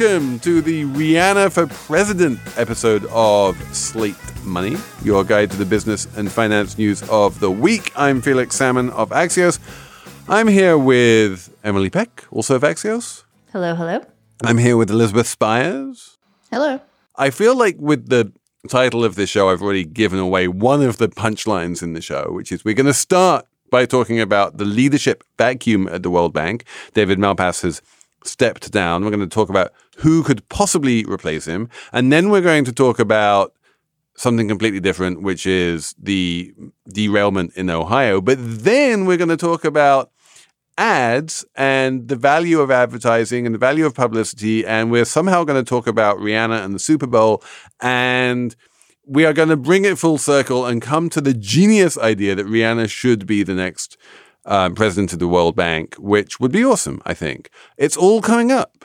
welcome to the Rihanna for President episode of Slate Money, your guide to the business and finance news of the week. I'm Felix Salmon of Axios. I'm here with Emily Peck, also of Axios. Hello, hello. I'm here with Elizabeth Spiers. Hello. I feel like with the title of this show, I've already given away one of the punchlines in the show, which is we're going to start by talking about the leadership vacuum at the World Bank. David Malpass has stepped down. We're going to talk about who could possibly replace him. And then we're going to talk about something completely different, which is the derailment in Ohio. But then we're going to talk about ads and the value of advertising and the value of publicity. And we're somehow going to talk about Rihanna and the Super Bowl. And we are going to bring it full circle and come to the genius idea that Rihanna should be the next um, president of the World Bank, which would be awesome, I think. It's all coming up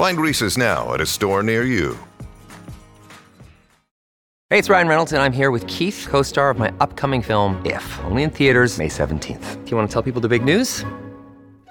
Find Reese's now at a store near you. Hey, it's Ryan Reynolds, and I'm here with Keith, co star of my upcoming film, If, only in theaters, May 17th. Do you want to tell people the big news?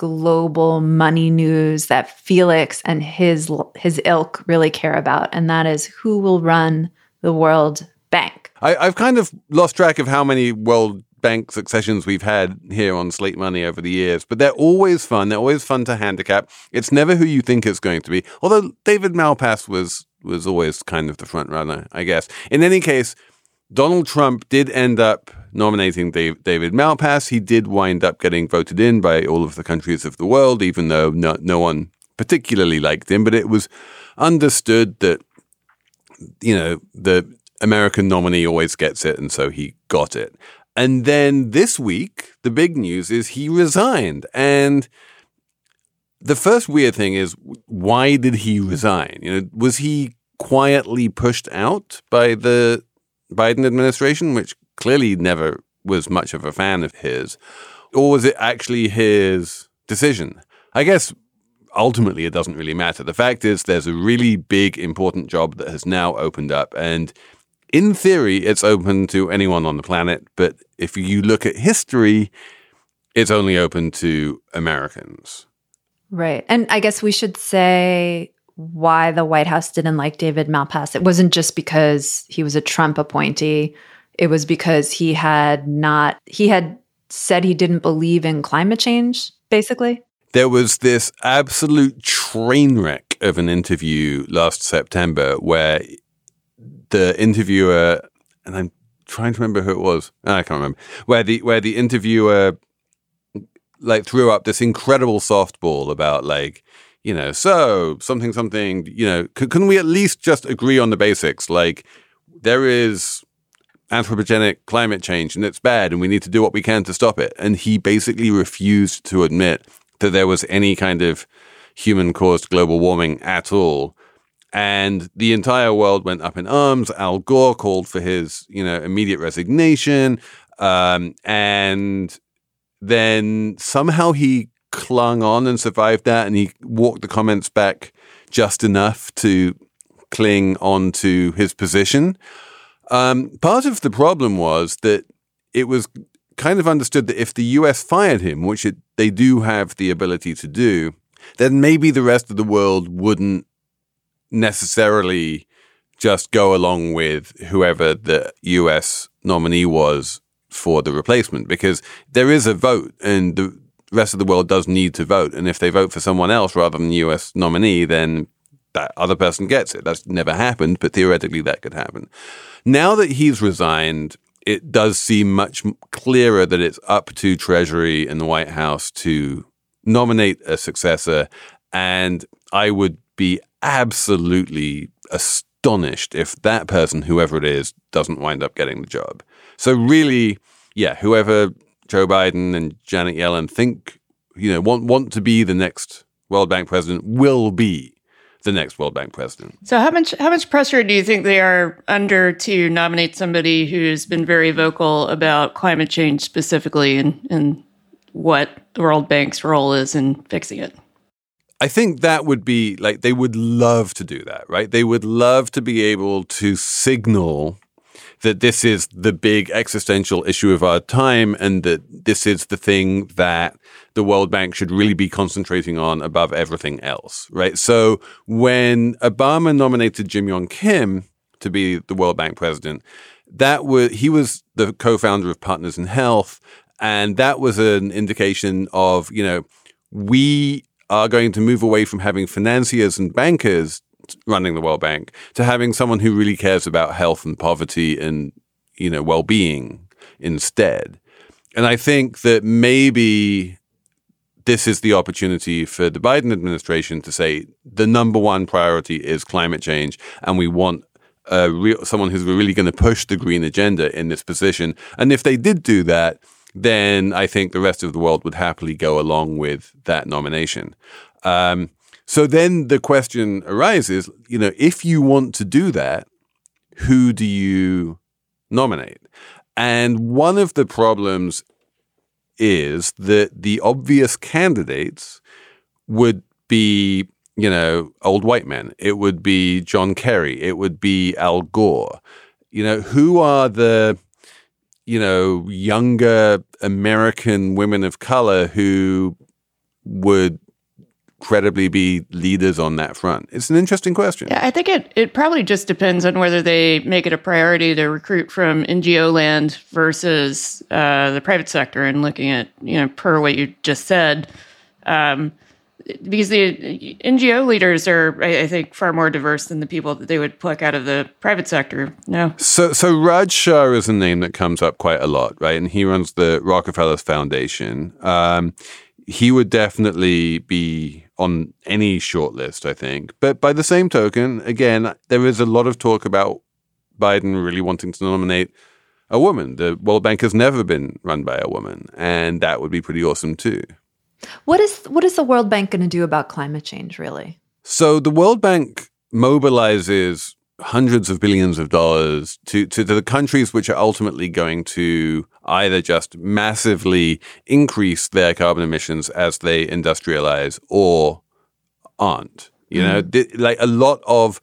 global money news that Felix and his his ilk really care about, and that is who will run the World Bank. I, I've kind of lost track of how many World Bank successions we've had here on Slate Money over the years, but they're always fun. They're always fun to handicap. It's never who you think it's going to be. Although David Malpass was was always kind of the front runner, I guess. In any case, Donald Trump did end up nominating Dave, David Malpass. He did wind up getting voted in by all of the countries of the world, even though no, no one particularly liked him. But it was understood that, you know, the American nominee always gets it. And so he got it. And then this week, the big news is he resigned. And the first weird thing is why did he resign? You know, was he quietly pushed out by the Biden administration, which clearly never was much of a fan of his, or was it actually his decision? I guess ultimately it doesn't really matter. The fact is, there's a really big, important job that has now opened up. And in theory, it's open to anyone on the planet. But if you look at history, it's only open to Americans. Right. And I guess we should say why the White House didn't like David Malpass. It wasn't just because he was a Trump appointee it was because he had not he had said he didn't believe in climate change basically. There was this absolute train wreck of an interview last september where the interviewer and i'm trying to remember who it was i can't remember where the where the interviewer like threw up this incredible softball about like you know so something something you know c- can we at least just agree on the basics? Like there is anthropogenic climate change and it's bad and we need to do what we can to stop it. And he basically refused to admit that there was any kind of human caused global warming at all. And the entire world went up in arms. Al Gore called for his, you know, immediate resignation. Um, and then somehow he clung on and survived that and he walked the comments back just enough to cling on to his position. Um, part of the problem was that it was kind of understood that if the US fired him, which it, they do have the ability to do, then maybe the rest of the world wouldn't necessarily just go along with whoever the US nominee was for the replacement because there is a vote and the rest of the world does need to vote. And if they vote for someone else rather than the US nominee, then that other person gets it. That's never happened, but theoretically that could happen. Now that he's resigned, it does seem much clearer that it's up to Treasury and the White House to nominate a successor. And I would be absolutely astonished if that person, whoever it is, doesn't wind up getting the job. So, really, yeah, whoever Joe Biden and Janet Yellen think, you know, want, want to be the next World Bank president will be the next World Bank president. So how much how much pressure do you think they are under to nominate somebody who's been very vocal about climate change specifically and, and what the World Bank's role is in fixing it? I think that would be like they would love to do that, right? They would love to be able to signal that this is the big existential issue of our time and that this is the thing that the World Bank should really be concentrating on above everything else, right? So when Obama nominated Jim Yong Kim to be the World Bank president, that was he was the co-founder of Partners in Health, and that was an indication of you know we are going to move away from having financiers and bankers running the World Bank to having someone who really cares about health and poverty and you know well-being instead. And I think that maybe this is the opportunity for the Biden administration to say the number one priority is climate change, and we want real, someone who's really going to push the green agenda in this position. And if they did do that, then I think the rest of the world would happily go along with that nomination. Um, so then the question arises, you know, if you want to do that, who do you nominate? And one of the problems is that the obvious candidates would be, you know, old white men. It would be John Kerry. It would be Al Gore. You know, who are the, you know, younger American women of color who would credibly be leaders on that front? It's an interesting question. Yeah, I think it, it probably just depends on whether they make it a priority to recruit from NGO land versus uh, the private sector and looking at, you know, per what you just said. Um, because the NGO leaders are, I, I, think, far more diverse than the people that they would pluck out of the private sector. No. So, so Raj Shah is a name that comes up quite a lot, right? And he runs the Rockefeller Foundation. Um, he would definitely be on any shortlist, I think. But by the same token, again, there is a lot of talk about Biden really wanting to nominate a woman. The World Bank has never been run by a woman, and that would be pretty awesome too. What is what is the World Bank going to do about climate change, really? So the World Bank mobilizes hundreds of billions of dollars to, to, to the countries which are ultimately going to either just massively increase their carbon emissions as they industrialize or aren't. You know, mm. like a lot of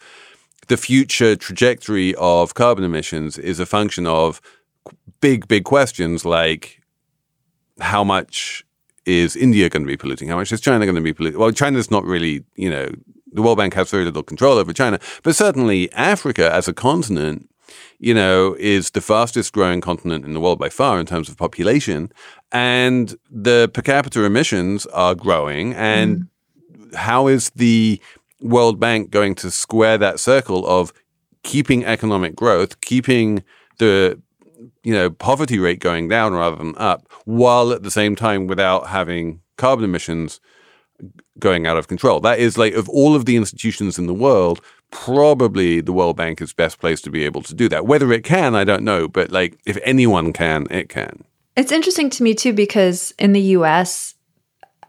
the future trajectory of carbon emissions is a function of big, big questions like how much is India going to be polluting? How much is China going to be polluting? Well, China's not really, you know, the World Bank has very little control over China, but certainly Africa as a continent, you know, is the fastest growing continent in the world by far in terms of population. And the per capita emissions are growing. And mm. how is the World Bank going to square that circle of keeping economic growth, keeping the you know poverty rate going down rather than up, while at the same time without having carbon emissions going out of control. That is like of all of the institutions in the world, probably the World Bank is best placed to be able to do that. Whether it can, I don't know, but like if anyone can, it can. It's interesting to me too because in the US,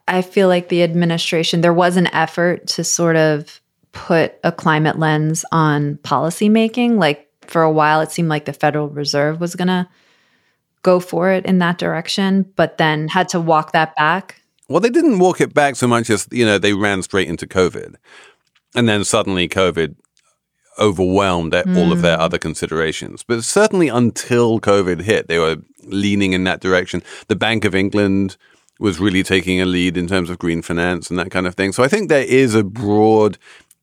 I feel like the administration there was an effort to sort of put a climate lens on policymaking. Like for a while it seemed like the Federal Reserve was going to go for it in that direction, but then had to walk that back well, they didn't walk it back so much as, you know, they ran straight into COVID. And then suddenly COVID overwhelmed mm. all of their hmm. other considerations. But certainly until COVID hit, they were leaning in that direction. The Bank of England was really taking a lead in terms of green finance and that kind of thing. So I think there is a broad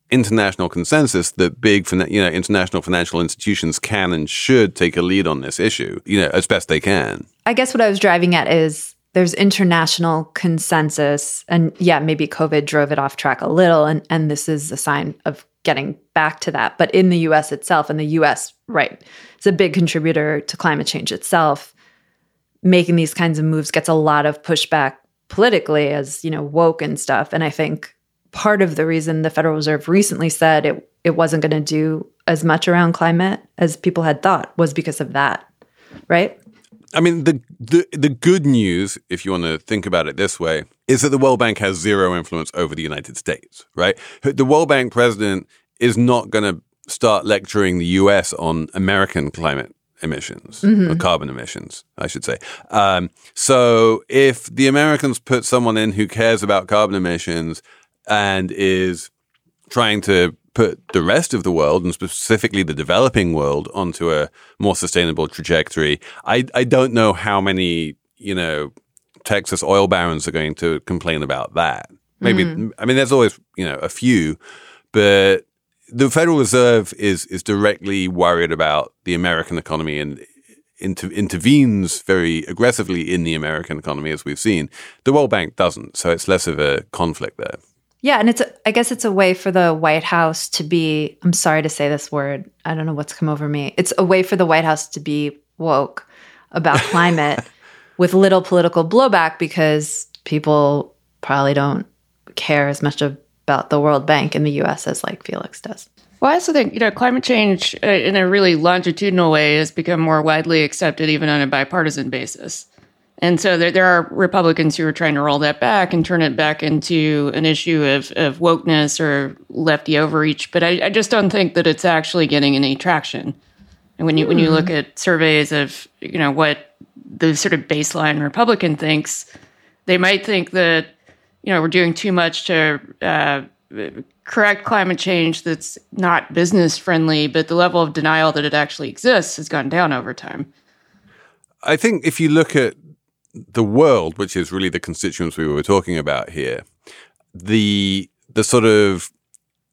international consensus that big, you know, international financial institutions can and should take a lead on this issue, you know, as best they can. I guess what I was driving at is there's international consensus and yeah maybe covid drove it off track a little and and this is a sign of getting back to that. But in the US itself and the US right it's a big contributor to climate change itself. Making these kinds of moves gets a lot of pushback politically as you know woke and stuff. And i think part of the reason the federal reserve recently said it it wasn't going to do as much around climate as people had thought was because of that right I mean, the, the the good news, if you want to think about it this way, is that the World Bank has zero influence over the United States, right? The World Bank president is not going to start lecturing the U.S. on American climate emissions or carbon emissions, I should say. Um, so if the Americans put someone in who cares about carbon emissions and is trying to put the rest of the world and specifically the developing world onto a more sustainable trajectory, I, I don't know how many, you know, Texas oil barons are going to complain about that. Maybe, mm-hmm. I mean, there's always, you know, a few, but the Federal Reserve is is directly worried about the American economy and inter- intervenes very aggressively in the American economy, as we've seen. The World Bank doesn't, so it's less of a conflict there. Yeah, and it's a, I guess it's a way for the White House to be I'm sorry to say this word. I don't know what's come over me. It's a way for the White House to be woke about climate with little political blowback because people probably don't care as much about the World Bank in the US as like Felix does. Well, I also think you know climate change uh, in a really longitudinal way has become more widely accepted, even on a bipartisan basis. And so there, there are Republicans who are trying to roll that back and turn it back into an issue of, of wokeness or lefty overreach. But I, I just don't think that it's actually getting any traction. And when you when you look at surveys of you know what the sort of baseline Republican thinks, they might think that you know we're doing too much to uh, correct climate change that's not business friendly, but the level of denial that it actually exists has gone down over time. I think if you look at the world, which is really the constituents we were talking about here, the the sort of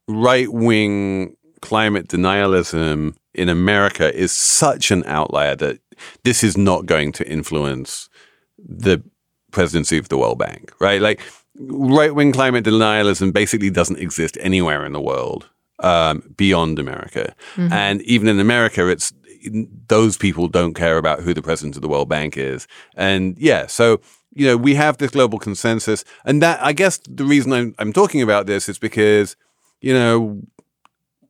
right wing climate denialism in America is such an outlier that this is not going to influence the presidency of the World Bank, right? Like right wing climate denialism basically doesn't exist anywhere in the world um, beyond America, and even in America, it's those people don't care about who the president of the World Bank is. And yeah, so, you know, we have this global consensus. And that, I guess the reason I'm, I'm talking about this is because, you know,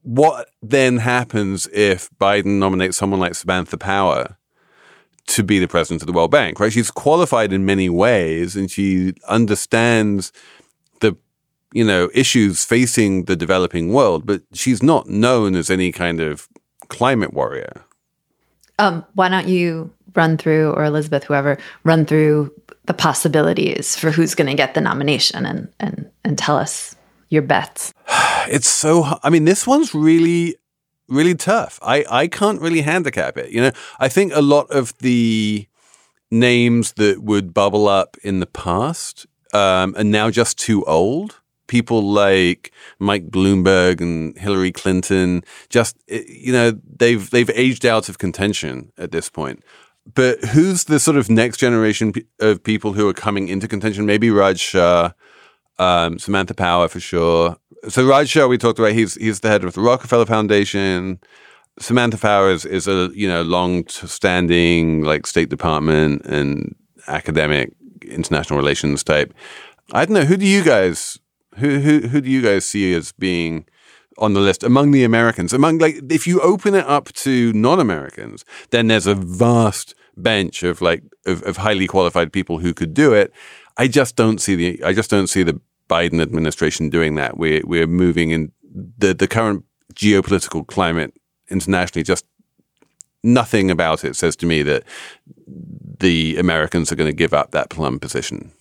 what then happens if Biden nominates someone like Samantha Power to be the president of the World Bank, right? She's qualified in many ways and she understands the, you know, issues facing the developing world, but she's not known as any kind of climate warrior. Um, why don't you run through, or Elizabeth, whoever, run through the possibilities for who's going to get the nomination and, and, and tell us your bets? it's so I mean this one's really really tough. I i can't really handicap it you know? I think a lot of the names that would bubble up in the past um, are now just too old people like mike bloomberg and hillary clinton just eh, you know they've they've aged out of contention at this point but who's the sort of next generation of people who are coming into contention maybe raj shah um, Samantha Power for sure. So Raj Shah, we talked about. He's he's the head of the Rockefeller Foundation. Samantha Power is, is a you know long standing like State Department and academic international relations type. I don't know. Who do you guys who who who do you guys see as being on the list among the Americans? Among like if you open it up to non-Americans, then there's a vast bench of like of, of highly qualified people who could do it. I just don't see the I just don't see the Biden administration doing that. We're we're moving in the the current geopolitical climate internationally. Just nothing about it says to me that the Americans are going to give up that plum position.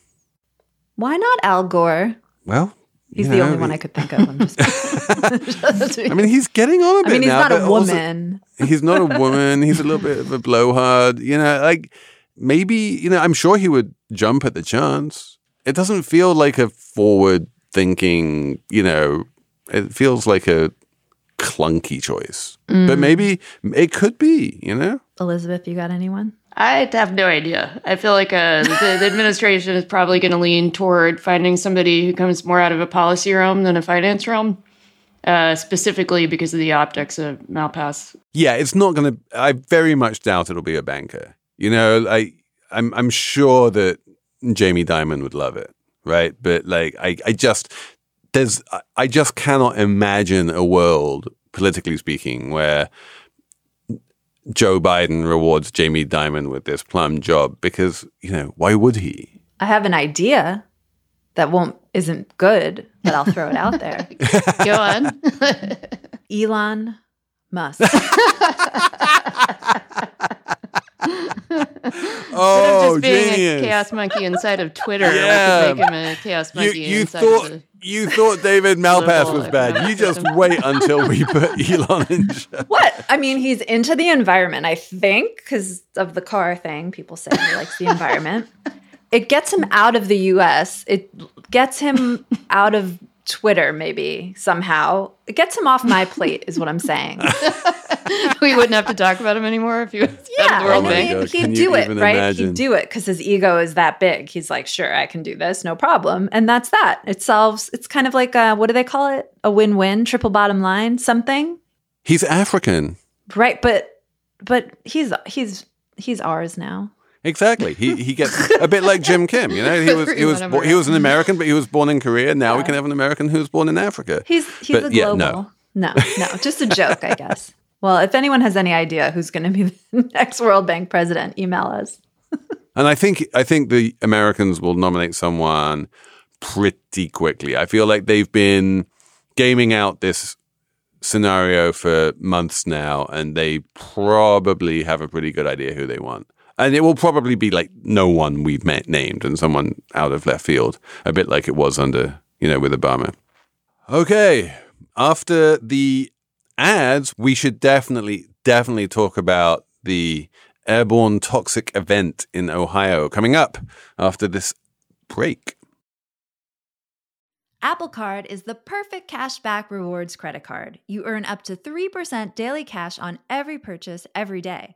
Why not Al Gore? Well, He's you the know, only one I could think of. I'm just, I mean, he's getting on a bit I mean, he's now, not a also- woman. he's not a woman. He's a little bit of a blowhard. You know, like maybe you know. I'm sure he would jump at the chance. It doesn't feel like a forward thinking. You know, it feels like a clunky choice. Mm. But maybe it could be. You know. Elizabeth, you got anyone? I have no idea. I feel like uh, the, the administration is probably going to lean toward finding somebody who comes more out of a policy realm than a finance realm, uh, specifically because of the optics of Malpass. Yeah, it's not going to. I very much doubt it'll be a banker. You know, I I'm I'm sure that Jamie Dimon would love it, right? But like, I I just there's I just cannot imagine a world, politically speaking, where Joe Biden rewards Jamie Dimon with this plum job because you know why would he? I have an idea that won't isn't good, but I'll throw it out there. Go on. Elon Musk. oh, just being genius! a chaos monkey inside of Twitter, Yeah. we could make him a chaos you monkey you inside thought of the you thought David Malpass was bad. You just wait until we put Elon in charge. what? I mean, he's into the environment, I think, because of the car thing. People say he likes the environment. It gets him out of the US. It gets him out of Twitter, maybe somehow. It gets him off my plate, is what I'm saying. we wouldn't have to talk about him anymore if he was out of Yeah, the World I Bank. mean, Can he'd do it, right? imagine? He'd do it because his ego is that big. He's like, sure, I can do this, no problem, and that's that. It solves. It's kind of like a what do they call it? A win-win, triple bottom line, something, He's African. right? But but he's he's he's ours now. Exactly. He he gets a bit like Jim Kim. You know, he was he was bo- he was an American. But he was born in Korea. Now we can have an American who was born in Africa. He's he's But, a yeah, global. no. no, no, just a joke, I guess. Well, if anyone has any idea who's going to be the next World Bank president, email us. And I think I think the Americans will nominate someone pretty quickly. I feel like they've been gaming out this scenario for months now, and they probably have a pretty good idea who they want. And it will probably be like no one we've met named and someone out of left field, a bit like it was under, you know, with Obama. Okay. After the ads, we should definitely, definitely talk about the airborne toxic event in Ohio coming up after this break. Apple Card is the perfect cashback rewards credit card. You earn up to 3% daily cash on every purchase every day.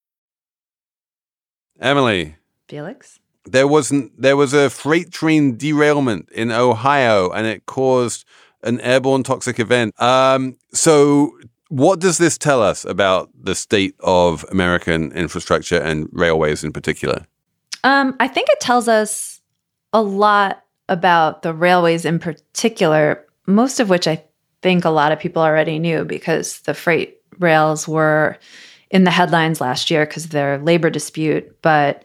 Emily, Felix? there wasn't there was a freight train derailment in Ohio and it caused an airborne toxic event. Um, so what does this tell us about the state of American infrastructure and railways in particular? Um, I think it tells us a lot about the railways in particular, most of which I think a lot of people already knew because the freight rails were in the headlines last year because of their labor dispute. But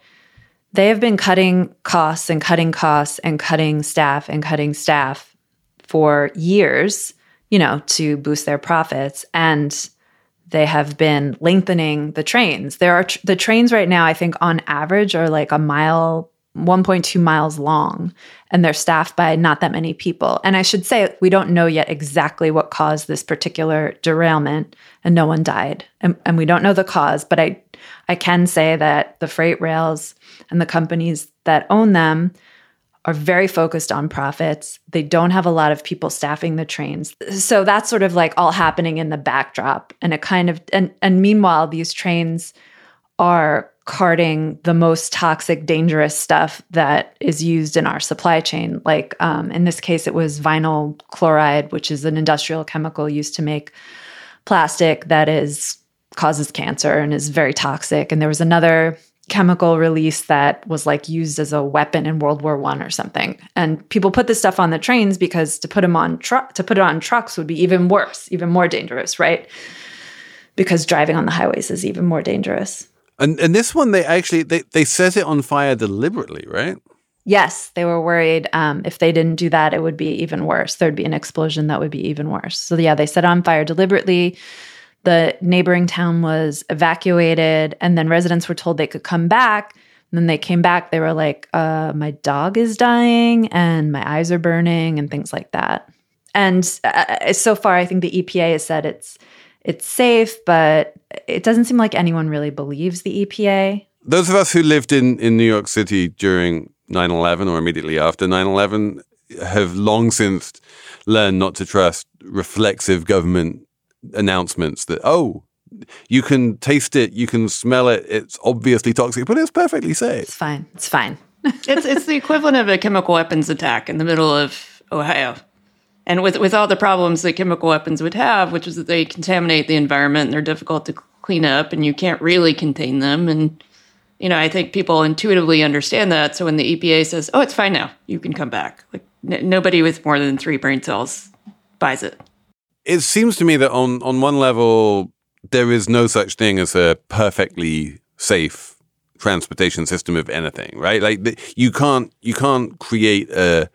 they have been cutting costs and cutting costs and cutting staff and cutting staff for years, you know, to boost their profits. And they have been lengthening the trains. There are tr- the trains right now, I think on average are like a mile, 1.2 miles long, and they're staffed by not that many people. And I should say, we don't know yet exactly what caused this particular derailment, and no one died. And, and we don't know the cause, but I, I can say that the freight rails and the companies that own them are very focused on profits. They don't have a lot of people staffing the trains. So that's sort of like all happening in the backdrop. And it kind of and and meanwhile these trains are carting the most toxic dangerous stuff that is used in our supply chain like um, in this case it was vinyl chloride which is an industrial chemical used to make plastic that is causes cancer and is very toxic and there was another chemical release that was like used as a weapon in World War One or something. And people put this stuff on the trains because to put them on truck to put it on trucks would be even worse, even more dangerous, right? Because driving on the highways is even more dangerous. And and this one they actually they, they set it on fire deliberately, right? Yes, they were worried um, if they didn't do that, it would be even worse. There'd be an explosion that would be even worse. So yeah, they set on fire deliberately. The neighboring town was evacuated, and then residents were told they could come back. And then they came back. They were like, uh, "My dog is dying, and my eyes are burning, and things like that." And uh, so far, I think the EPA has said it's it's safe, but it doesn't seem like anyone really believes the EPA. Those of us who lived in, in New York City during 9 11 or immediately after 9 11 have long since learned not to trust reflexive government announcements that, oh, you can taste it, you can smell it, it's obviously toxic, but it's perfectly safe. It's fine. It's fine. it's it's the equivalent of a chemical weapons attack in the middle of Ohio. And with with all the problems that chemical weapons would have, which is that they contaminate the environment and they're difficult to clean up and you can't really contain them and you know, I think people intuitively understand that. So when the EPA says, "Oh, it's fine now. You can come back." Like n- nobody with more than 3 brain cells buys it. It seems to me that on on one level there is no such thing as a perfectly safe transportation system of anything, right? Like the, you can't you can't create a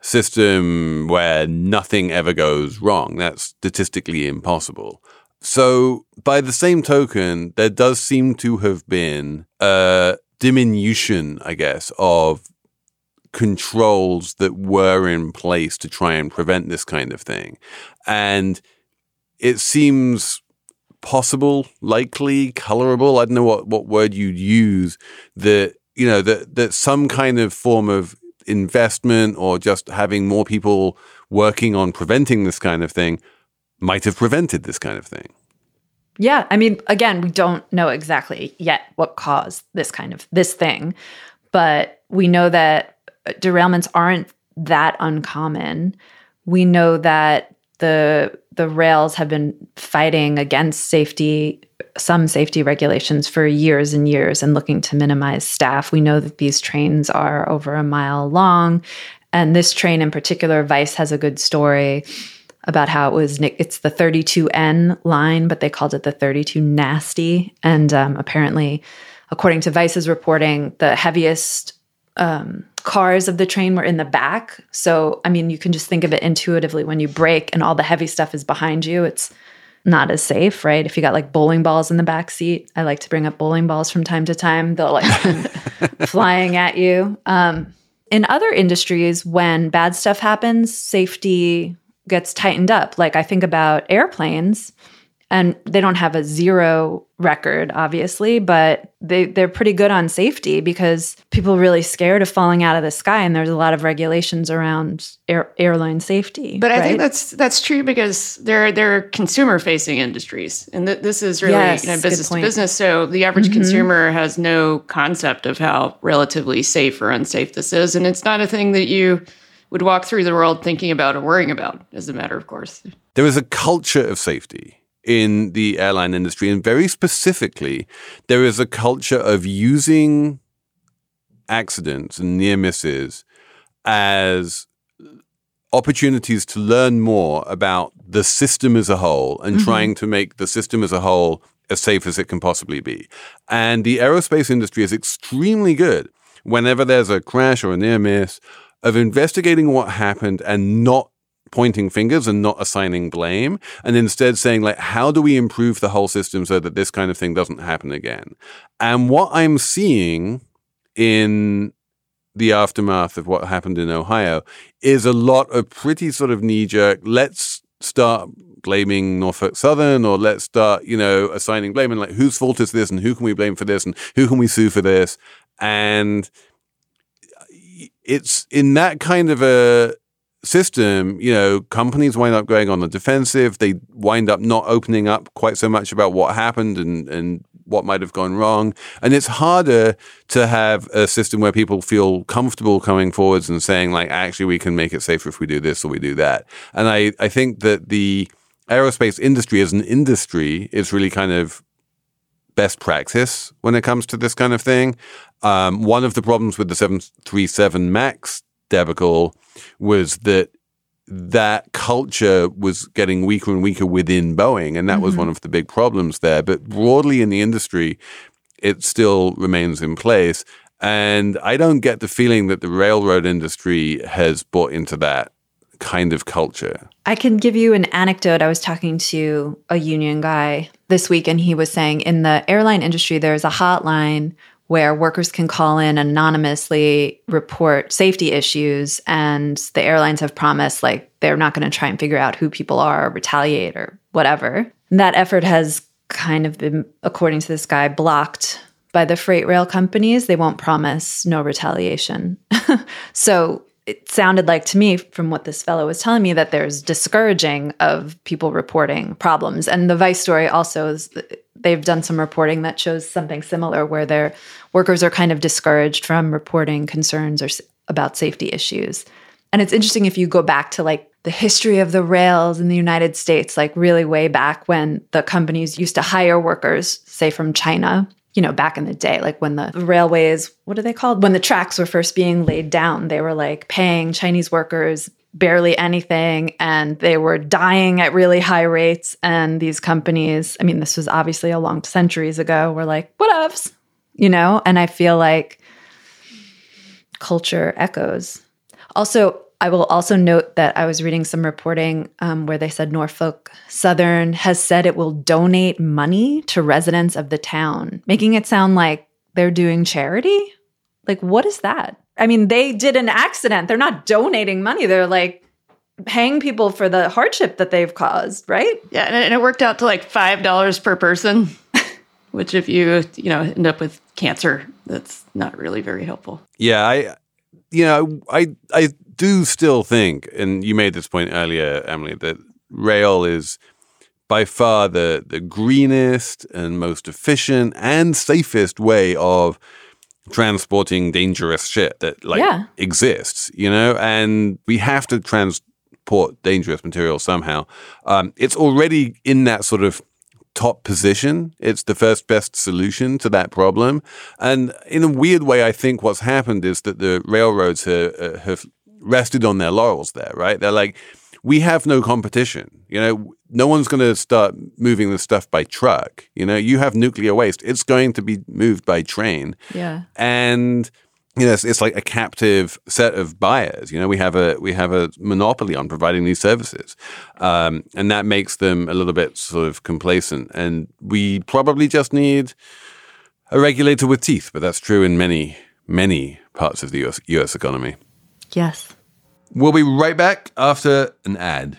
system where nothing ever goes wrong. That's statistically impossible. So, by the same token, there does seem to have been a diminution, I guess, of controls that were in place to try and prevent this kind of thing. And it seems possible, likely, colorable, I don't know what, what word you'd use, that, you know, that, that some kind of form of investment or just having more people working on preventing this kind of thing might have prevented this kind of thing. Yeah, I mean, again, we don't know exactly yet what caused this kind of this thing, but we know that derailments aren't that uncommon. We know that the the rails have been fighting against safety some safety regulations for years and years and looking to minimize staff. We know that these trains are over a mile long and this train in particular Vice has a good story about how it was it's the 32N line, but they called it the 32 nasty. And um, apparently, according to Vice's reporting, the heaviest um, cars of the train were in the back. So, I mean, you can just think of it intuitively when you brake and all the heavy stuff is behind you. It's not as safe, right? If you got like bowling balls in the back seat, I like to bring up bowling balls from time to time. They'll like flying at you. Um, in other industries, when bad stuff happens, safety gets tightened up. Like I think about airplanes and they don't have a zero record obviously but they they're pretty good on safety because people are really scared of falling out of the sky and there's a lot of regulations around air, airline safety but right? i think that's that's true because they're they're consumer facing industries and th- this is really yes, you know, business to business so the average mm-hmm. consumer has no concept of how relatively safe or unsafe this is and it's not a thing that you would walk through the world thinking about or worrying about, as a matter of course. There is a culture of safety in the airline industry, and very specifically, there is a culture of using accidents and near misses as opportunities to learn more about the system as a whole and mm-hmm. trying to make the system as a whole as safe as it can possibly be. And the aerospace industry is extremely good whenever there's a crash or a near miss of investigating what happened and not pointing fingers and not assigning blame and instead saying like how do we improve the whole system so that this kind of thing doesn't happen again? And what i'm seeing in the aftermath of what happened in ohio is a lot of pretty sort of knee jerk let's start blaming norfolk southern or let's start you know assigning blame and like whose fault is this and who can we blame for this and who can we sue for this? And it's in that kind of a system, you know, companies wind up going on the defensive. They wind up not opening up quite so much about what happened and, and what might have gone wrong. And it's harder to have a system where people feel comfortable coming forwards and saying, like, actually, we can make it safer if we do this or we do that. And I, I think that the aerospace industry as an industry is really kind of best practice when it comes to this kind of thing. Um, one of the problems with the 737 MAX debacle was that that culture was getting weaker and weaker within Boeing, and that mm-hmm. was one of the big problems there. But broadly in the industry, it still remains in place. And I don't get the feeling that the railroad industry has bought into that kind of culture. I can give you an anecdote. I was talking to a union guy this week, and he was saying in the airline industry, there's a hotline where workers can call in anonymously report safety issues and the airlines have promised like they're not going to try and figure out who people are or retaliate or whatever. And that effort has kind of been according to this guy blocked by the freight rail companies. They won't promise no retaliation. So it sounded like to me from what this fellow was telling me that there's discouraging of people reporting problems. And the vice story also is they've done some reporting that shows something similar where their workers are kind of discouraged from reporting concerns or about safety issues and it's interesting if you go back to like the history of the rails in the United States, like really way back when the companies used to hire workers, say from China, you know, back in the day, like when the railways, what are they called? When the tracks were first being laid down, they were like paying Chinese workers barely anything and they were dying at really high rates. And these companies, I mean, this was obviously a long centuries ago, were like, whatevs, you know? And I feel like culture echoes. Also, I will also note that I was reading some reporting um, where they said Norfolk Southern has said it will donate money to residents of the town, making it sound like they're doing charity. Like, what is that? I mean, they did an accident. They're not donating money. They're like paying people for the hardship that they've caused, right? Yeah, and it worked out to like five dollars per person. Which, if you you know end up with cancer, that's not really very helpful. Yeah, I, you know, I I do still think, and you made this point earlier, Emily, that rail is by far the the greenest and most efficient and safest way of transporting dangerous shit that like yeah. exists, you know, and we have to transport dangerous material somehow. Um, it's already in that sort of top position. It's the first best solution to that problem. And in a weird way, I think what's happened is that the railroads have, uh, have rested on their laurels there, right? They're like, we have no competition. You know, no one's going to start moving the stuff by truck. You know, you have nuclear waste; it's going to be moved by train. Yeah, and you know, it's, it's, like a captive set of buyers. You know, we have a we have a monopoly on providing these services, um, and that makes them a little bit sort of complacent. And we probably just need a regulator with teeth, but that's true in many many parts of the US, US economy. Yes. We'll be right back after an ad.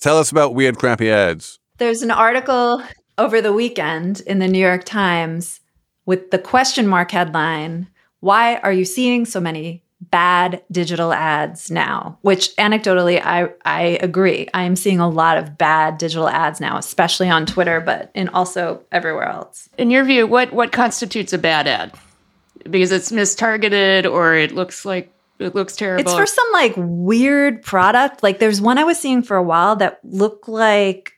Tell us about weird, crappy ads. There's an article over the weekend in the New York Times with the question mark headline, Why are you seeing so many bad digital ads now, which anecdotally I I agree. I am seeing a lot of bad digital ads now, especially on Twitter, but and also everywhere else. In your view, what what constitutes a bad ad? Because it's mistargeted or it looks like it looks terrible. It's for some like weird product. Like there's one I was seeing for a while that looked like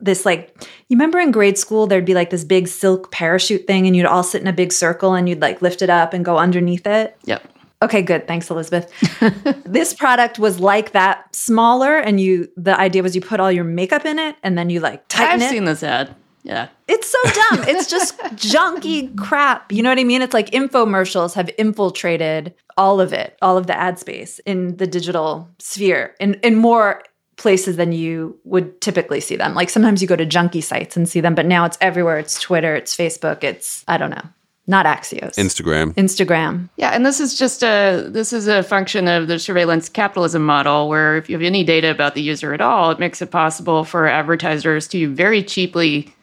this like you remember in grade school there'd be like this big silk parachute thing and you'd all sit in a big circle and you'd like lift it up and go underneath it. Yep. Okay, good. Thanks, Elizabeth. this product was like that, smaller, and you. The idea was you put all your makeup in it, and then you like tighten I've it. seen this ad. Yeah. It's so dumb. it's just junky crap. You know what I mean? It's like infomercials have infiltrated all of it, all of the ad space in the digital sphere, in in more places than you would typically see them. Like sometimes you go to junky sites and see them, but now it's everywhere. It's Twitter, it's Facebook, it's I don't know. Not Axios. Instagram. Instagram. Yeah, and this is just a this is a function of the surveillance capitalism model where if you have any data about the user at all, it makes it possible for advertisers to very cheaply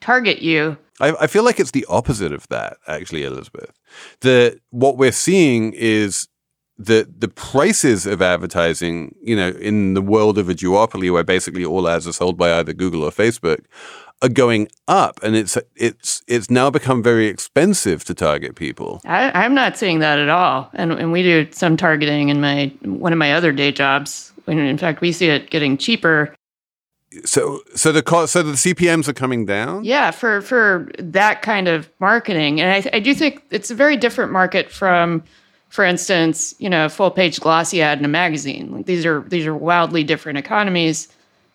target you. I, I feel like it's the opposite of that, actually, Elizabeth. The what we're seeing is that the prices of advertising, you know, in the world of a duopoly where basically all ads are sold by either Google or Facebook, are going up, and it's it's it's now become very expensive to target people. I, I'm not seeing that at all, and and we do some targeting in my one of my other day jobs. And in fact, we see it getting cheaper. So so the cost, so the CPMS are coming down. Yeah, for for that kind of marketing, and I, I do think it's a very different market from, for instance, you know, a full page glossy ad in a magazine. Like these are these are wildly different economies,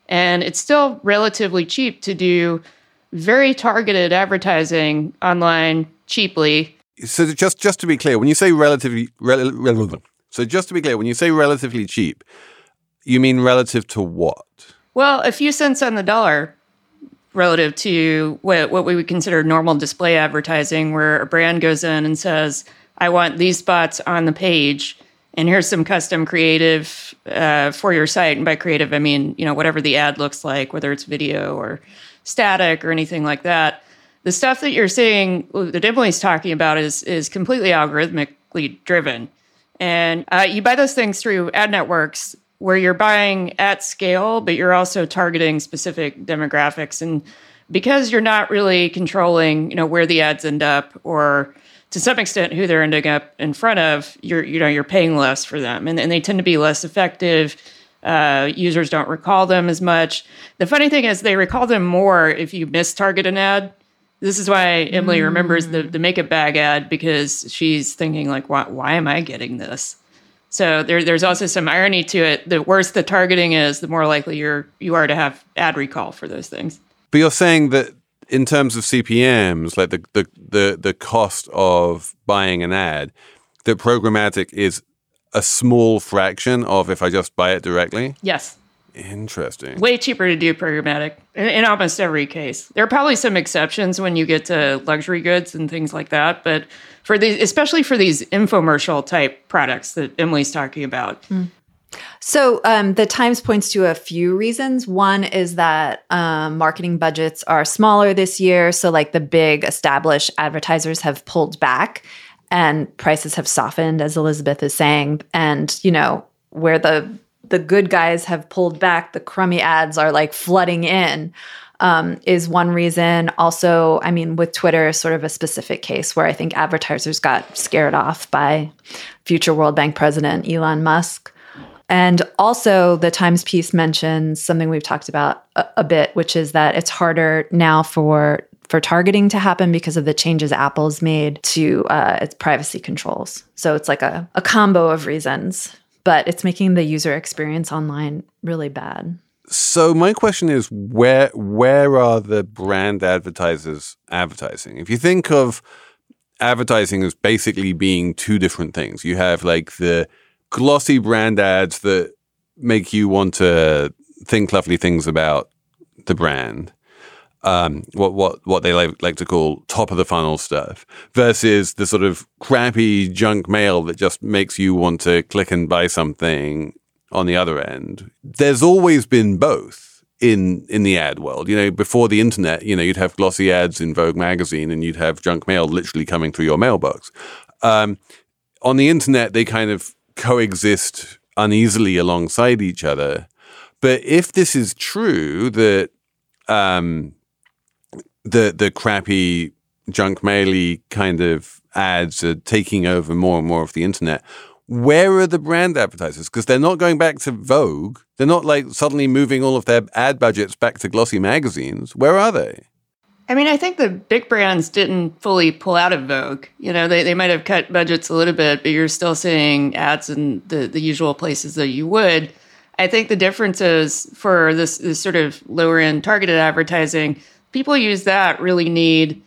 and it's still relatively cheap to do very targeted advertising online cheaply. So just just to be clear, when you say relatively rel- so just to be clear, when you say relatively cheap, you mean relative to what? Well, a few cents on the dollar relative to what, what we would consider normal display advertising, where a brand goes in and says, I want these spots on the page, and here's some custom creative uh, for your site. And by creative, I mean, you know, whatever the ad looks like, whether it's video or static or anything like that. The stuff that you're seeing that Emily's talking about is is completely algorithmically driven. And uh, you buy those things through ad networks where you're buying at scale, but you're also targeting specific demographics. And because you're not really controlling, you know, where the ads end up or to some extent who they're ending up in front of, you're, you know, you're paying less for them. And, and they tend to be less effective. Uh, users don't recall them as much. The funny thing is they recall them more if you mistarget an ad. This is why Emily remembers the, the makeup bag ad because she's thinking like, why, why am I getting this? So there, there's also some irony to it. The worse the targeting is, the more likely you're you are to have ad recall for those things. But you're saying that in terms of CPMS, like the the the, the cost of buying an ad, that programmatic is a small fraction of if I just buy it directly. Yes, Interesting. way cheaper to do programmatic in, in almost every case. There are probably some exceptions when you get to luxury goods and things like that, but for these, especially for these infomercial type products that Emily's talking about, So um, the Times points to a few reasons. One is that um, marketing budgets are smaller this year, so like the big established advertisers have pulled back, and prices have softened, as Elizabeth is saying. And you know where the the good guys have pulled back, the crummy ads are like flooding in. Um, is one reason. Also, I mean, with Twitter, sort of a specific case where I think advertisers got scared off by future World Bank president Elon Musk. And also, the Times piece mentions something we've talked about a, a bit, which is that it's harder now for for targeting to happen because of the changes Apple's made to uh, its privacy controls. So it's like a, a combo of reasons, but it's making the user experience online really bad. So my question is where where are the brand advertisers advertising? If you think of advertising as basically being two different things, you have like the glossy brand ads that make you want to think lovely things about the brand. Um, what what what they like, like to call top of the funnel stuff versus the sort of crappy junk mail that just makes you want to click and buy something on the other end. There's always been both in in the ad world. You know, before the internet, you know, you'd have glossy ads in Vogue magazine and you'd have junk mail literally coming through your mailbox. Um, on the internet, they kind of coexist uneasily alongside each other. But if this is true that um, the the crappy junk maily kind of ads are taking over more and more of the internet, where are the brand advertisers? Because they're not going back to Vogue. They're not like suddenly moving all of their ad budgets back to glossy magazines. Where are they? I mean, I think the big brands didn't fully pull out of Vogue. You know, they, they might have cut budgets a little bit, but you're still seeing ads in the, the usual places that you would. I think the difference is for this, this sort of lower end targeted advertising, people use that really need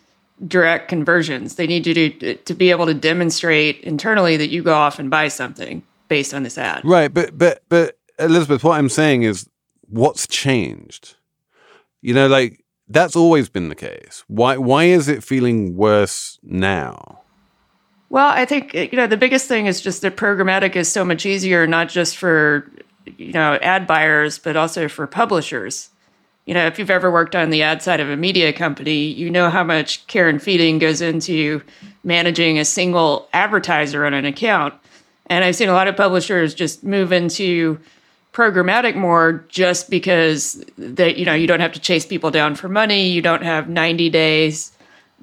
direct conversions. They need you to, to be able to demonstrate internally that you go off and buy something based on this ad. Right, but but but Elizabeth, what I'm saying is what's changed? You know, like that's always been the case. Why why is it feeling worse now? Well, I think you know the biggest thing is just that programmatic is so much easier, not just for you know ad buyers, but also for publishers. You know, if you've ever worked on the ad side of a media company, you know how much care and feeding goes into managing a single advertiser on an account. And I've seen a lot of publishers just move into programmatic more just because that you know you don't have to chase people down for money. You don't have 90 days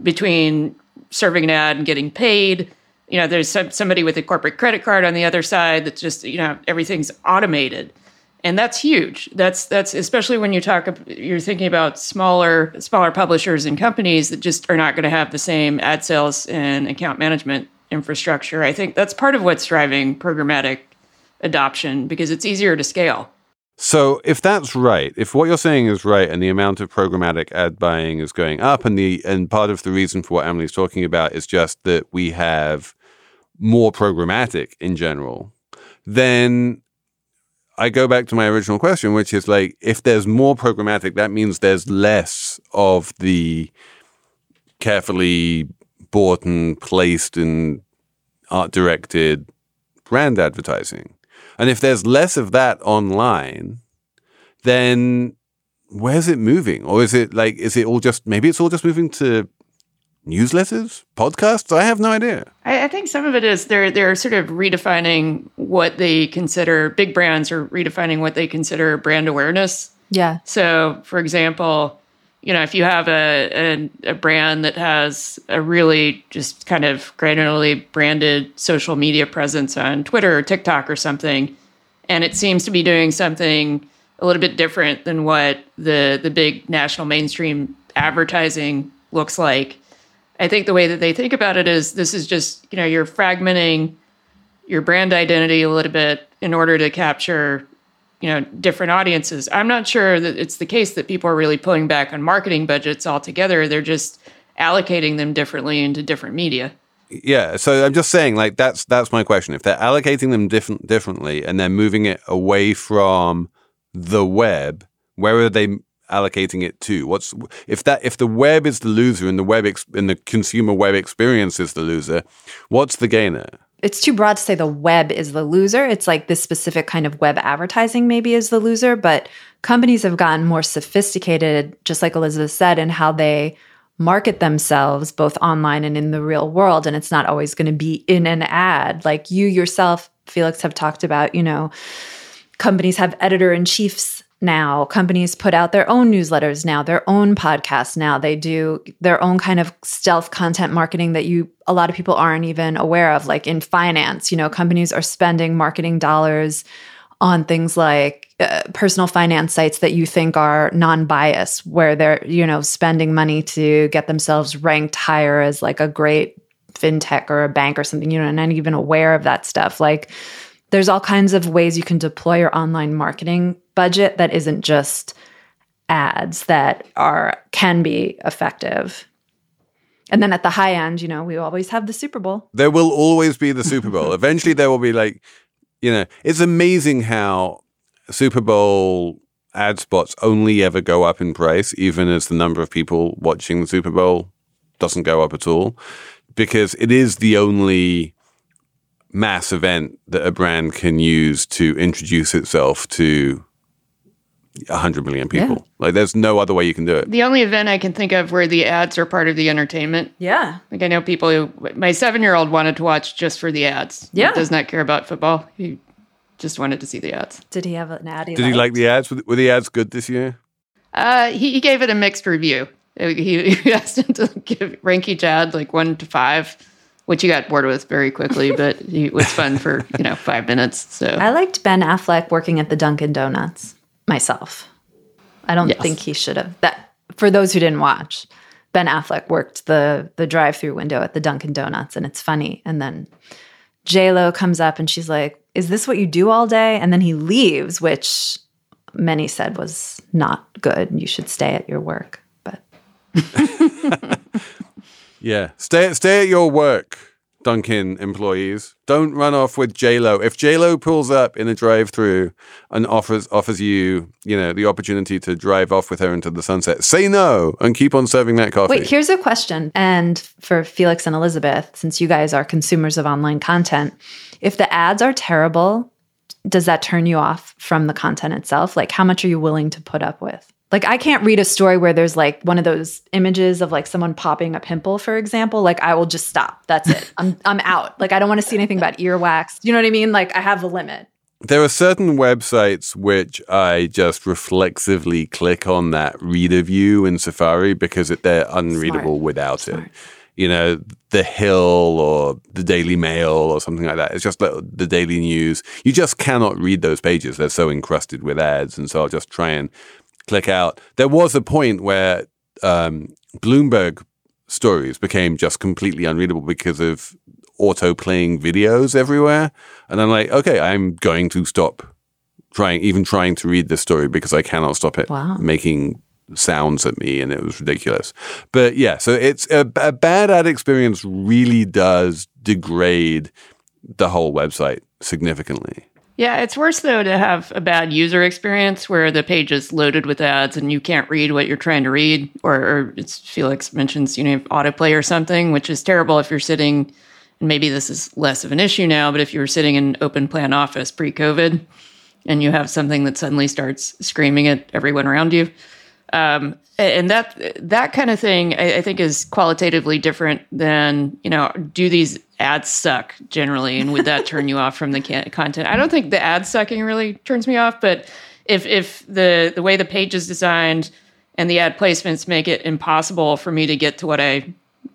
between serving an ad and getting paid. You know there's some, somebody with a corporate credit card on the other side that's just you know everything's automated and that's huge that's that's especially when you talk you're thinking about smaller smaller publishers and companies that just are not going to have the same ad sales and account management infrastructure i think that's part of what's driving programmatic adoption because it's easier to scale. So, if that's right, if what you're saying is right, and the amount of programmatic ad buying is going up, and the and part of the reason for what Emily's talking about is just that we have more programmatic in general, then I go back to my original question, which is like, if there's more programmatic, that means there's less of the carefully bought and placed and art directed brand advertising. And if there's less of that online, then where's it moving? Or is it like, is it all just, maybe it's all just moving to newsletters, podcasts? I have no idea. I, I, think some of it is they're they're sort of redefining what they consider big brands are redefining what they consider brand awareness. Yeah. So, for example, you know, if you have a, a, a brand that has a really just kind of granularly branded social media presence on Twitter or TikTok or something, and it seems to be doing something a little bit different than what the the big national mainstream advertising looks like. I think the way that they think about it is this is just, you know, you're fragmenting your brand identity a little bit in order to capture you know different audiences. I'm not sure that it's the case that people are really pulling back on marketing budgets altogether. They're just allocating them differently into different media. Yeah so i'm just saying like that's that's my question. If they're allocating them different differently and they're moving it away from the web where are they allocating it to what's if that if the web is the loser and the web ex, and the consumer web experience is the loser what's the gainer it's too broad to say the web is the loser. It's like this specific kind of web advertising maybe is the loser, but companies have gotten more sophisticated, just like Elizabeth said, in how they market themselves both online and in the real world. And it's not always going to be in an ad. Like you yourself, Felix, have talked about, you know, companies have editor in chiefs now. Companies put out their own newsletters now, their own podcasts now. They do their own kind of stealth content marketing that you a lot of people aren't even aware of like in finance, you know, companies are spending marketing dollars on things like uh, personal finance sites that you think are non-biased where they're, you know, spending money to get themselves ranked higher as like a great fintech or a bank or something, you know, and not even aware of that stuff. Like there's all kinds of ways you can deploy your online marketing budget that isn't just ads that are can be effective. And then at the high end, you know, we always have the Super Bowl. There will always be the Super Bowl. Eventually there will be like, you know, it's amazing how Super Bowl ad spots only ever go up in price, even as the number of people watching the Super Bowl doesn't go up at all, because it is the only mass event that a brand can use to introduce itself to 100 million people. Like there's no other way you can do it. The only event I can think of where the ads are part of the entertainment. Yeah. Like I know people who, my seven year old wanted to watch just for the ads. He Yeah. does not care about football. He just wanted to see the ads. Did he have an ad? Did he like the ads? Were were the ads good this year? Uh, he, he gave it a mixed review. Uh, He, he asked him to give rank each ad like one to five, which you got bored with very quickly, but it was fun for, you know, five minutes. So I liked Ben Affleck working at the Dunkin' Donuts myself. I don't Yes. think he should have. That for those who didn't watch, Ben Affleck worked the the drive-through window at the Dunkin' Donuts, and it's funny. And then J Lo comes up and she's like, "Is this what you do all day?" And then he leaves, which many said was not good. You should stay at your work. But Yeah. Stay stay at your work, Dunkin' employees. Don't run off with J-Lo. If J-Lo pulls up in a drive-through and offers offers you, you know, the opportunity to drive off with her into the sunset, say no and keep on serving that coffee. Wait, here's a question. And for Felix and Elizabeth, since you guys are consumers of online content, if the ads are terrible, does that turn you off from the content itself? Like, how much are you willing to put up with? Like, I can't read a story where there's like one of those images of like someone popping a pimple, for example. Like, I will just stop. That's it. I'm I'm out. Like, I don't want to see anything about earwax. Do you know what I mean? Like, I have a limit. There are certain websites which I just reflexively click on that reader view in Safari because it, they're unreadable Smart. without it. You know, The Hill or the Daily Mail or something like that. It's just like the Daily News. You just cannot read those pages. They're so encrusted with ads. And so I'll just try and click out. There was a point where um, Bloomberg stories became just completely unreadable because of auto playing videos everywhere. And I'm like, okay, I'm going to stop trying, even trying to read this story because I cannot stop it Wow. making sounds at me and it was ridiculous. But yeah, so it's a, a bad ad experience really does degrade the whole website significantly. Yeah, it's worse though to have a bad user experience where the page is loaded with ads and you can't read what you're trying to read, or, or it's Felix mentions you know autoplay or something, which is terrible if you're sitting. And maybe this is less of an issue now, but if you were sitting in open plan office pre-COVID and you have something that suddenly starts screaming at everyone around you, um, and that that kind of thing I, I think is qualitatively different than you know do these ads suck generally and would that turn you off from the can- content i don't think the ad sucking really turns me off but if if the the way the page is designed and the ad placements make it impossible for me to get to what i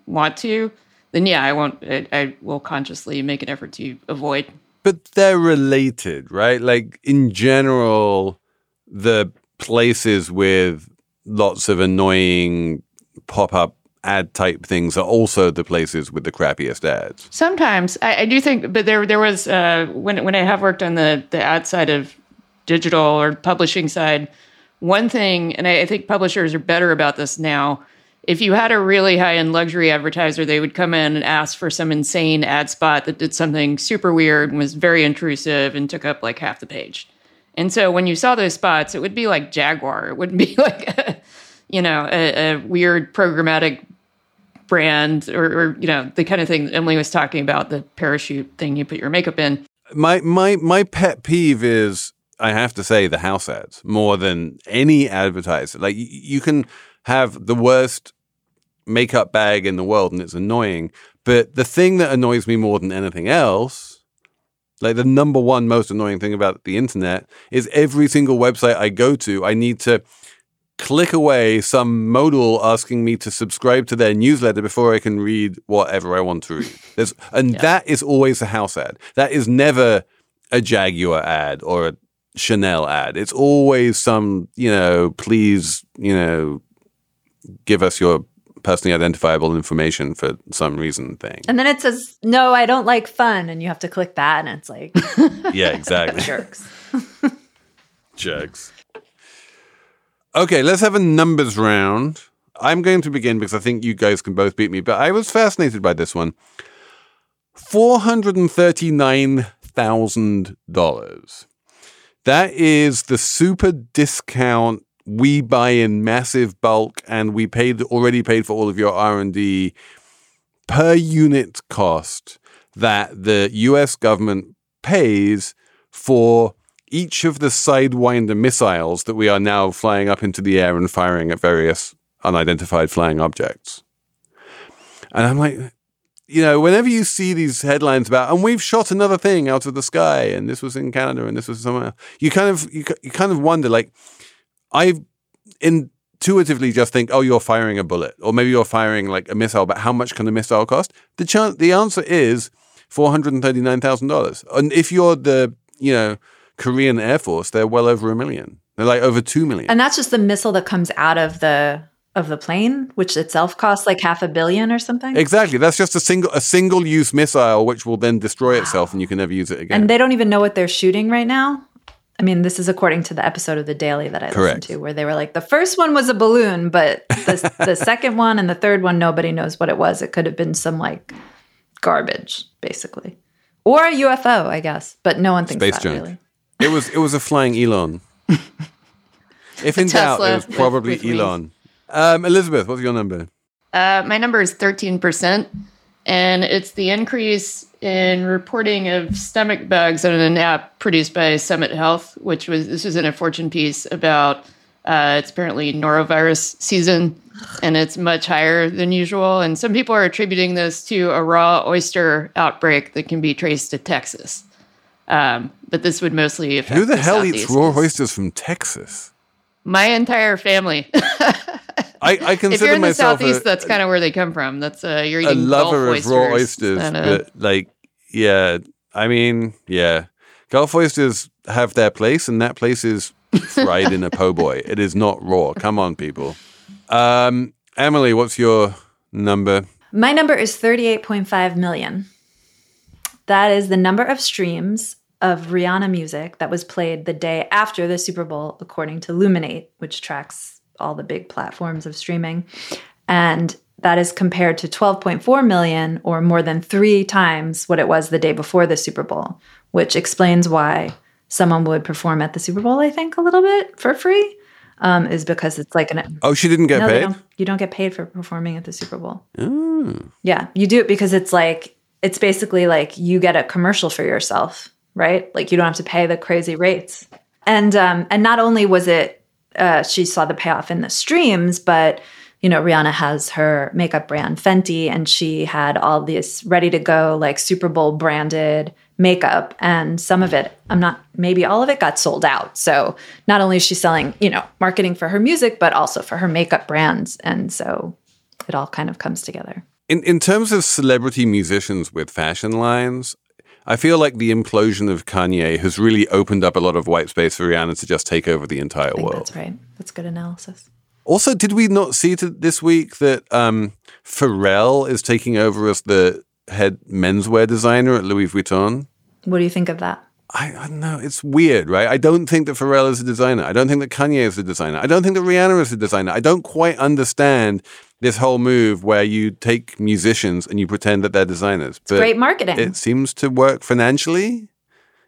want to then yeah i won't i, I will consciously make an effort to avoid But they're related, right? Like in general, the places with lots of annoying pop up ad type things are also the places with the crappiest ads. Sometimes I, I do think, but there there was uh, when when I have worked on the the ad side of digital or publishing side, one thing, and I, I think publishers are better about this now. If you had a really high end luxury advertiser, they would come in and ask for some insane ad spot that did something super weird and was very intrusive and took up like half the page. And so when you saw those spots, it would be like Jaguar. It wouldn't be like, a, you know, a, a weird programmatic brand or, or, you know, the kind of thing Emily was talking about, the parachute thing you put your makeup in. My my my pet peeve is I have to say the house ads more than any advertiser. Like y- you can have the worst makeup bag in the world and it's annoying, but the thing that annoys me more than anything else, like the number one most annoying thing about the internet is every single website I go to, I need to click away some modal asking me to subscribe to their newsletter before I can read whatever I want to read. There's, and that is always a house ad. That is never a Jaguar ad or a Chanel ad. It's always some, you know, please, you know, give us your personally identifiable information for some reason thing. And then it says, no, I don't like fun. And you have to click that. And it's like, Yeah, exactly. jerks. Jerks. Okay, let's have a numbers round. I'm going to begin because I think you guys can both beat me, but I was fascinated by this one. $439,000. That is the super discount we buy in massive bulk and we paid already paid for all of your R&D per unit cost that the US government pays for each of the Sidewinder missiles that we are now flying up into the air and firing at various unidentified flying objects. And I'm like, you know, whenever you see these headlines about, and we've shot another thing out of the sky, and this was in Canada, and this was somewhere, else, you kind of you, you kind of wonder, like, I intuitively just think, oh, you're firing a bullet, or maybe you're firing like a missile, but how much can a missile cost? The chance, the answer is four hundred and thirty nine thousand dollars, and if you're the you know Korean Air Force, they're well over a million. They're like over two million. And that's just the missile that comes out of the of the plane, which itself costs like half a billion or something. Exactly. That's just a single a single use missile which will then destroy wow. itself and you can never use it again. And they don't even know what they're shooting right now. I mean, this is according to the episode of The Daily that I Correct. listened to, where they were like, the first one was a balloon, but the, the second one and the third one, nobody knows what it was. It could have been some like garbage, basically, or a UFO, I guess. But no one thinks Space that junk. really. It was it was a flying Elon. if in doubt, it was probably with, with Elon. Um, Elizabeth, what's your number? Uh, my number is 13%, and it's the increase in reporting of stomach bugs on an app produced by Summit Health, which was this was in a Fortune piece about uh, it's apparently norovirus season, and it's much higher than usual. And some people are attributing this to a raw oyster outbreak that can be traced to Texas. Um, but this would mostly affect who the, the hell eats raw oysters from Texas? My entire family. I, I consider if you're in the myself southeast, a, that's kind of where they come from. That's uh, you're eating a lover of raw oysters, but like, yeah, I mean, yeah, Gulf oysters have their place, and that place is fried in a po' boy. It is not raw. Come on, people. Um, Emily, what's your number? My number is 38.5 million. That is the number of streams of Rihanna music that was played the day after the Super Bowl, according to Luminate, which tracks all the big platforms of streaming. And that is compared to 12.4 million, or more than three times what it was the day before the Super Bowl, which explains why someone would perform at the Super Bowl, I think, a little bit for free. Um, is because it's like an oh she didn't get no, paid. Don't, you don't get paid for performing at the Super Bowl. Mm. Yeah, you do it because it's like it's basically like you get a commercial for yourself, right? Like you don't have to pay the crazy rates. And um, and not only was it uh, she saw the payoff in the streams, but you know, Rihanna has her makeup brand Fenty, and she had all this ready to go, like Super Bowl branded makeup. And some of it, I'm not, maybe all of it got sold out. So not only is she selling, you know, marketing for her music, but also for her makeup brands. And so it all kind of comes together. In, in terms of celebrity musicians with fashion lines, I feel like the implosion of Kanye has really opened up a lot of white space for Rihanna to just take over the entire world. That's right. That's good analysis. Also, did we not see this week that um, Pharrell is taking over as the head menswear designer at Louis Vuitton? What do you think of that? I, I, don't know. It's weird, right? I don't think that Pharrell is a designer. I don't think that Kanye is a designer. I don't think that Rihanna is a designer. I don't quite understand this whole move where you take musicians and you pretend that they're designers. It's great marketing. It seems to work financially.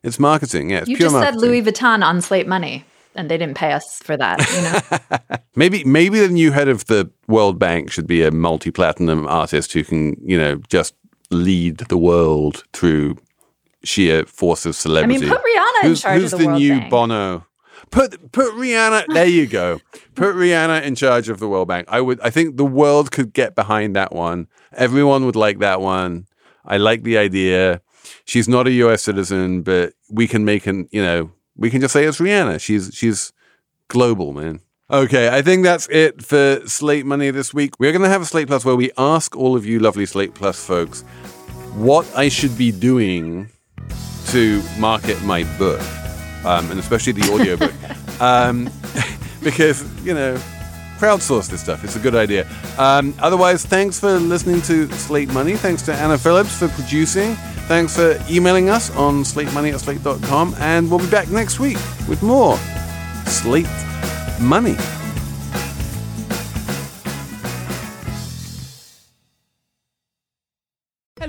It's marketing. Yeah, it's you just marketing. said Louis Vuitton on Slate Money, and they didn't pay us for that. You know, maybe maybe the new head of the World Bank should be a multi-platinum artist who can, you know, just lead the world through sheer force of celebrity. I mean, put Rihanna who's, in charge who's of the, the World new Bank. Bono? Put put Rihanna. There you go. Put Rihanna in charge of the World Bank. I would. I think the world could get behind that one. Everyone would like that one. I like the idea. She's not a U.S. citizen, but we can make an. You know, we can just say it's Rihanna. She's she's global, man. Okay, I think that's it for Slate Money this week. We're going to have a Slate Plus where we ask all of you lovely Slate Plus folks what I should be doing to market my book, um, and especially the audiobook. um, because, you know, crowdsource this stuff. It's a good idea. Um, otherwise, thanks for listening to Slate Money. Thanks to Anna Phillips for producing. Thanks for emailing us on slatemoney at slate.com. And we'll be back next week with more Slate Money.